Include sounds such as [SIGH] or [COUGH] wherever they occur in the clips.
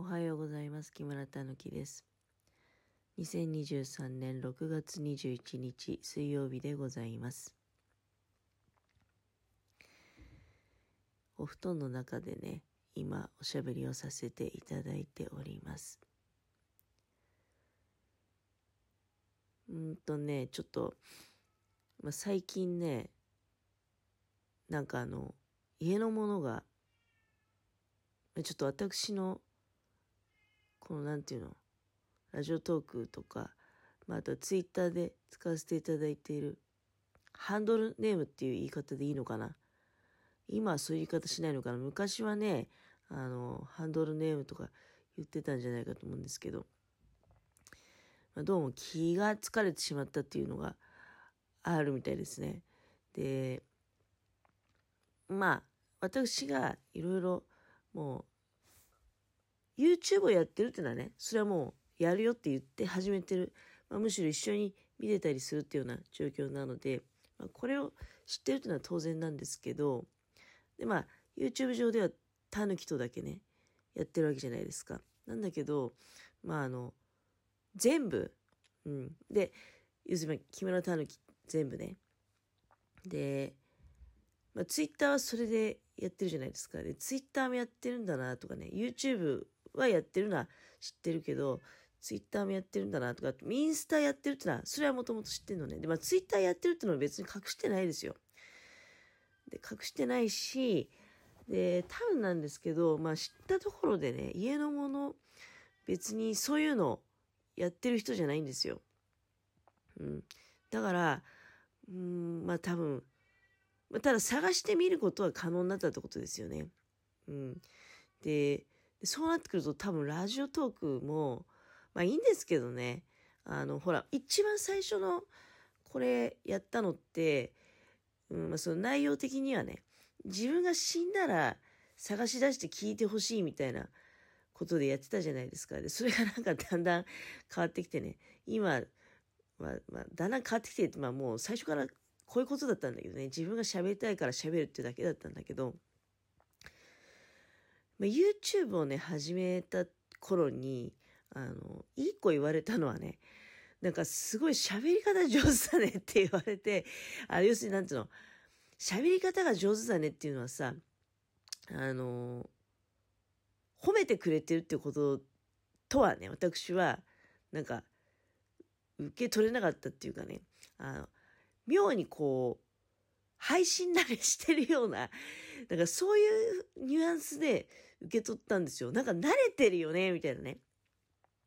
おはようございます。木村たぬきです。2023年6月21日水曜日でございます。お布団の中でね、今おしゃべりをさせていただいております。うんとね、ちょっと、まあ、最近ね、なんかあの、家のものが、ちょっと私の、このなんていうの、ラジオトークとか、まあ、あとツイッターで使わせていただいている、ハンドルネームっていう言い方でいいのかな？今はそういう言い方しないのかな？昔はね、あの、ハンドルネームとか言ってたんじゃないかと思うんですけど、まあ、どうも気が疲れてしまったっていうのがあるみたいですね。で、まあ、私がいろいろもう、YouTube をやってるっていうのはね、それはもうやるよって言って始めてる。まあ、むしろ一緒に見れたりするっていうような状況なので、まあ、これを知ってるっていうのは当然なんですけど、で、まあ、YouTube 上ではタヌキとだけね、やってるわけじゃないですか。なんだけど、まあ、あの、全部、うん。で、要するに木村たぬき全部ね。で、まあ、ツイッターはそれでやってるじゃないですか。で、ツイッターもやってるんだなとかね、YouTube はやってるのは知ってるけど、ツイッターもやってるんだなとか、インスタやってるってのは、それはもともと知ってるのね。で、まあ、ツイッターやってるってのは別に隠してないですよ。で、隠してないし、で、多分なんですけど、まあ、知ったところでね、家のもの、別にそういうのやってる人じゃないんですよ。うん。だから、うん、まあ多分、まあ、ただ探してみることは可能になったってことですよね。うん。で、そうなってくると多分ラジオトークも、まあいいんですけどね。あの、ほら、一番最初のこれやったのって、うん、まあその内容的にはね、自分が死んだら探し出して聞いてほしいみたいなことでやってたじゃないですか。で、それがなんかだんだん変わってきてね、今、まあ、まあ、だんだん変わってきてって、まあもう最初からこういうことだったんだけどね、自分が喋りたいから喋るってだけだったんだけど、まあ、YouTube をね、始めた頃に、あの、一個言われたのはね、なんかすごい喋り方上手だねって言われて、あ要するになんていうの、喋り方が上手だねっていうのはさ、あの、褒めてくれてるってこととはね、私は、なんか、受け取れなかったっていうかね、あの、妙にこう、配信慣れしてるような、なんかそういうニュアンスで受け取ったんですよ。なんか慣れてるよね、みたいなね。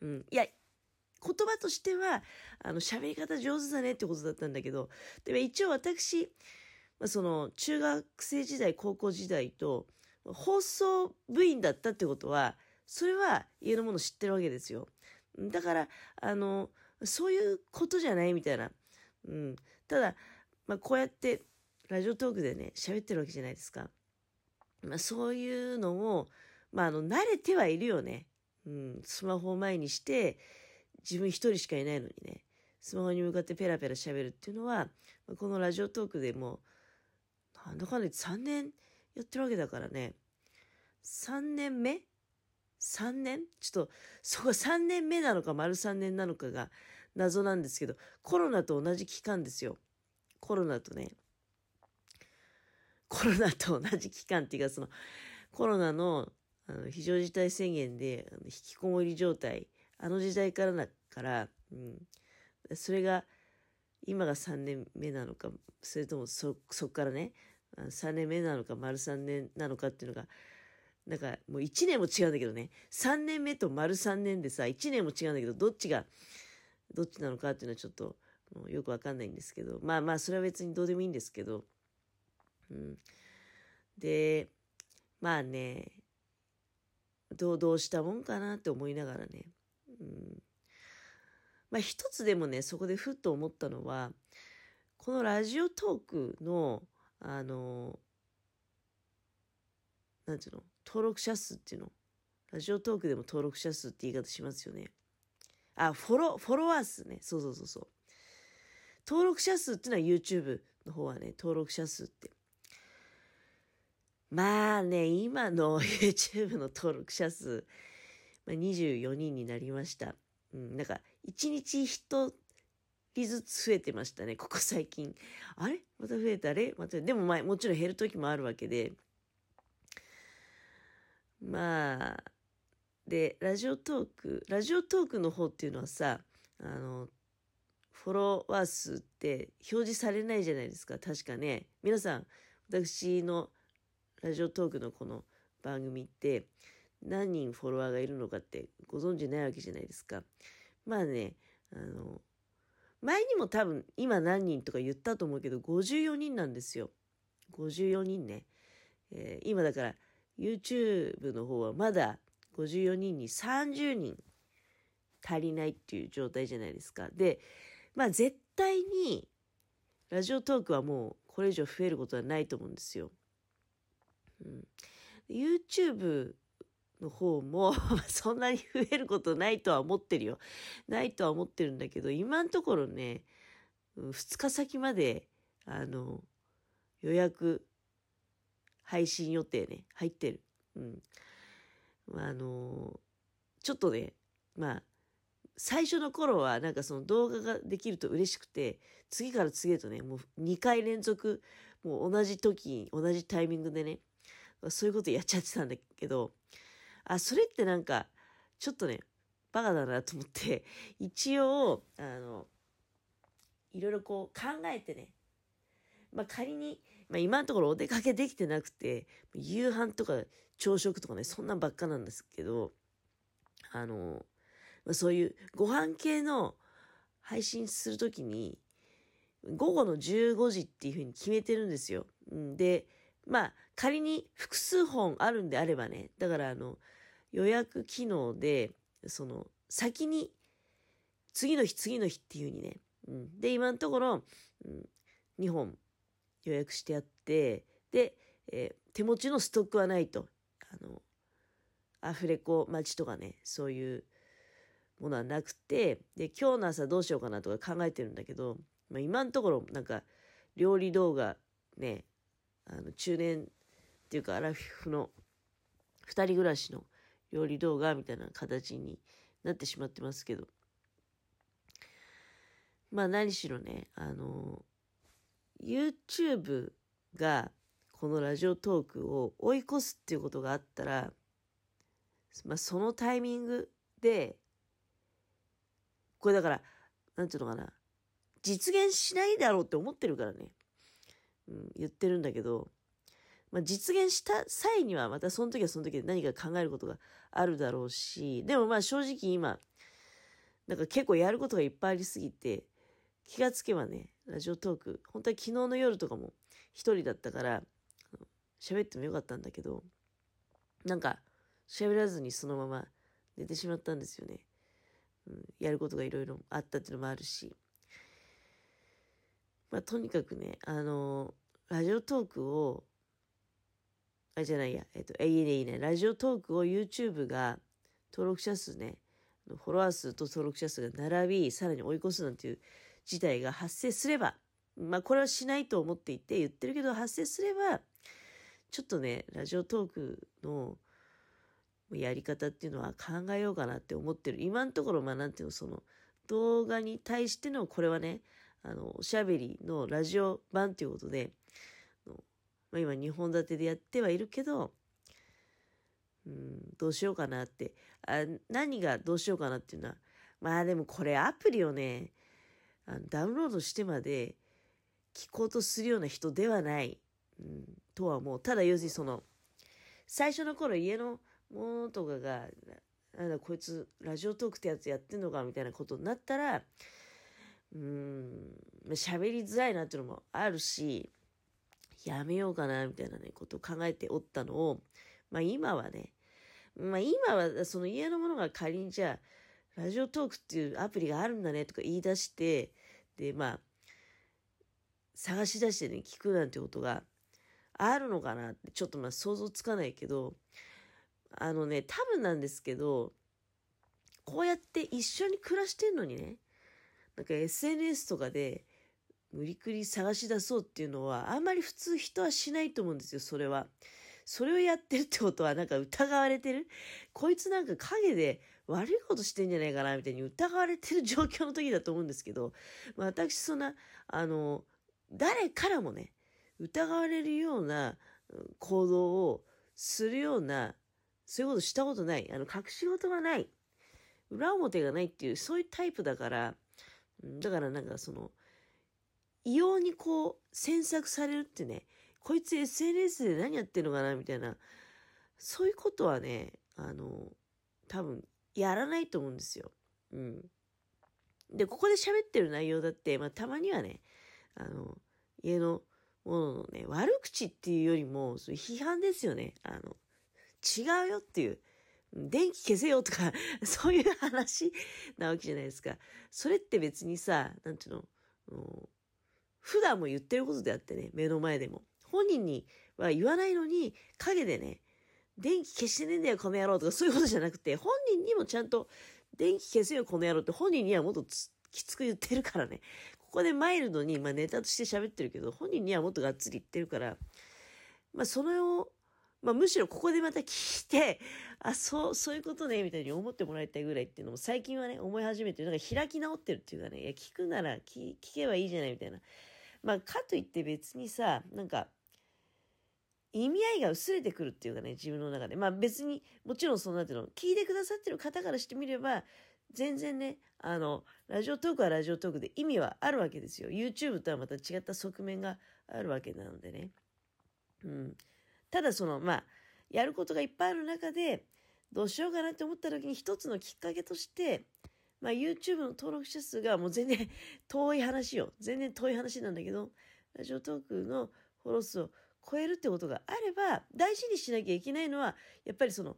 うん。いや、言葉としては、あの、喋り方上手だねってことだったんだけど、でも一応私、まあ、その、中学生時代、高校時代と、放送部員だったってことは、それは家のもの知ってるわけですよ。だから、あの、そういうことじゃないみたいな。うん。ただ、まあ、こうやって、ラジオトークでね、喋ってるわけじゃないですか。まあ、そういうのを、まあ、あの、慣れてはいるよね。うん。スマホを前にして、自分一人しかいないのにね、スマホに向かってペラペラ喋るっていうのは、このラジオトークでも、なんだかんだ言って3年やってるわけだからね。3年目 ?3 年？ちょっと、そこ3年目なのか丸3年なのかが謎なんですけど、コロナと同じ期間ですよ。コロナとね。コロナと同じ期間っていうか、その、コロナのあの非常事態宣言で引きこもり状態、あの時代からだから、うん。それが、今が3年目なのか、それともそ、そっからね、3年目なのか、丸3年なのかっていうのが、なんかもう1年も違うんだけどね、3年目と丸3年でさ、1年も違うんだけど、どっちが、どっちなのかっていうのはちょっと、よくわかんないんですけど、まあまあ、それは別にどうでもいいんですけど、うん。で、まあね、どう、どうしたもんかなって思いながらね、うん。まあ一つでもね、そこでふっと思ったのは、このラジオトークの、あの、なんていうの、登録者数っていうの？ラジオトークでも登録者数って言い方しますよね。あ、フォロ、フォロワー数ね。そうそうそうそう。登録者数っていうのは YouTube の方はね、登録者数って。まあね、今の YouTube の登録者数、まあ、24人になりました。うん、なんか、1日1人ずつ増えてましたね、ここ最近。あれ？また増えたあれまた、でもまあ、もちろん減る時もあるわけで。まあ、で、ラジオトーク、ラジオトークの方っていうのはさ、あの、フォロワー数って表示されないじゃないですか、確かね。皆さん、私のラジオトークのこの番組って、何人フォロワーがいるのかってご存知ないわけじゃないですか。まあね、あの、前にも多分今何人とか言ったと思うけど、54人なんですよ。54人ね。えー、今だから YouTube の方はまだ54人に30人足りないっていう状態じゃないですか。で、まあ絶対にラジオトークはもうこれ以上増えることはないと思うんですよ。うん、YouTube の方も [LAUGHS] そんなに増えることないとは思ってるよ。ないとは思ってるんだけど、今のところね、2日先まで、あの、予約、配信予定ね、入ってる。うん。まあ、あの、ちょっとね、まあ、最初の頃はなんかその動画ができると嬉しくて、次から次へとね、もう2回連続、もう同じ時、同じタイミングでね、そういうことやっちゃってたんだけど、あ、それってなんか、ちょっとね、バカだなと思って、[LAUGHS] 一応、あの、いろいろこう考えてね、まあ仮に、まあ今のところお出かけできてなくて、夕飯とか朝食とかね、そんなんばっかなんですけど、あの、まあ、そういうご飯系の配信するときに、午後の15時っていうふうに決めてるんですよ。で、まあ、仮に複数本あるんであればね、だからあの、予約機能で、その、先に、次の日、次の日っていう風にね、うん。で、今のところ、うん、2本予約してあって、で、えー、手持ちのストックはないと。あの、アフレコ待ちとかね、そういうものはなくて、で、今日の朝どうしようかなとか考えてるんだけど、まあ、今のところ、なんか、料理動画ね、あの中年っていうかアラフィフの2人暮らしの料理動画みたいな形になってしまってますけど。まあ何しろねあの YouTube がこのラジオトークを追い越すっていうことがあったら、まあ、そのタイミングでこれだからなんていうのかな実現しないだろうって思ってるからね。うん、言ってるんだけど、まあ、実現した際にはまたその時はその時で何か考えることがあるだろうし、でもまあ正直今、なんか結構やることがいっぱいありすぎて、気がつけばね、ラジオトーク、本当は昨日の夜とかも一人だったから、喋ってもよかったんだけど、なんか喋らずにそのまま寝てしまったんですよね。うん、やることがいろいろあったっていうのもあるし。まあ、とにかくね、あのラジオトークを、あ、じゃないや、えっと、え、いいね、いいね、ラジオトークを YouTube が登録者数ね、フォロワー数と登録者数が並び、さらに追い越すなんていう事態が発生すれば、まあ、これはしないと思っていて言ってるけど、発生すれば、ちょっとね、ラジオトークのやり方っていうのは考えようかなって思ってる。今のところ、まあ、なんていうの、その、動画に対しての、これはね、あの、おしゃべりのラジオ版ということで、まあ、今2本立てでやってはいるけど、うん、どうしようかなって。あ何がどうしようかなっていうのは、まあでもこれアプリをね、あのダウンロードしてまで聞こうとするような人ではない、うん、とは思う。ただ要するにその、最初の頃家のものとかが、なんだこいつラジオトークってやつやってんのかみたいなことになったら、うん、喋りづらいなっていうのもあるし、やめようかな、みたいなね、ことを考えておったのを、まあ今はね、まあ今はその家のものが仮にじゃあ、ラジオトークっていうアプリがあるんだねとか言い出して、で、まあ、探し出してね、聞くなんてことがあるのかなってちょっとまあ想像つかないけど、あのね、多分なんですけど、こうやって一緒に暮らしてんのにね、なんか SNS とかで無理くり探し出そうっていうのはあんまり普通人はしないと思うんですよそれは。それをやってるってことはなんか疑われてる？こいつなんか影で悪いことしてんじゃないかなみたいに疑われてる状況の時だと思うんですけど、まあ、私そんな、あの、誰からもね、疑われるような行動をするような、そういうことしたことない。あの、隠し事がない。裏表がないっていう、そういうタイプだから、だからなんかその、異様にこう、詮索されるってね、こいつ SNS で何やってんのかなみたいな、そういうことはね、あの、多分、やらないと思うんですよ。うん。で、ここで喋ってる内容だって、まあ、たまにはね、あの、家のもののね、悪口っていうよりも、そ批判ですよね。あの、違うよっていう。電気消せよとか [LAUGHS] そういう話なわけじゃないですか。それって別にさ、なんていうの、普段も言ってることであってね、目の前でも。本人には言わないのに、陰でね、電気消してねえんだよ、この野郎とかそういうことじゃなくて、本人にもちゃんと、電気消せよ、この野郎って本人にはもっときつく言ってるからね。ここでマイルドに、まあ、ネタとして喋ってるけど、本人にはもっとがっつり言ってるから、まあ、それを、まあ、むしろここでまた聞いて、あ、そう、そういうことね、みたいに思ってもらいたいぐらいっていうのも最近はね、思い始めてる。なんか開き直ってるっていうかね、いや、聞くなら聞けばいいじゃないみたいな。まあ、かといって別にさ、なんか、意味合いが薄れてくるっていうかね、自分の中で。まあ別に、もちろんそのなんていうの、聞いてくださってる方からしてみれば、全然ね、あの、ラジオトークはラジオトークで意味はあるわけですよ。YouTube とはまた違った側面があるわけなのでね。うん。ただその、まあ、やることがいっぱいある中で、どうしようかなって思った時に一つのきっかけとして、まあ YouTube の登録者数がもう全然遠い話よ。全然遠い話なんだけど、ラジオトークのフォロー数を超えるってことがあれば、大事にしなきゃいけないのは、やっぱりその、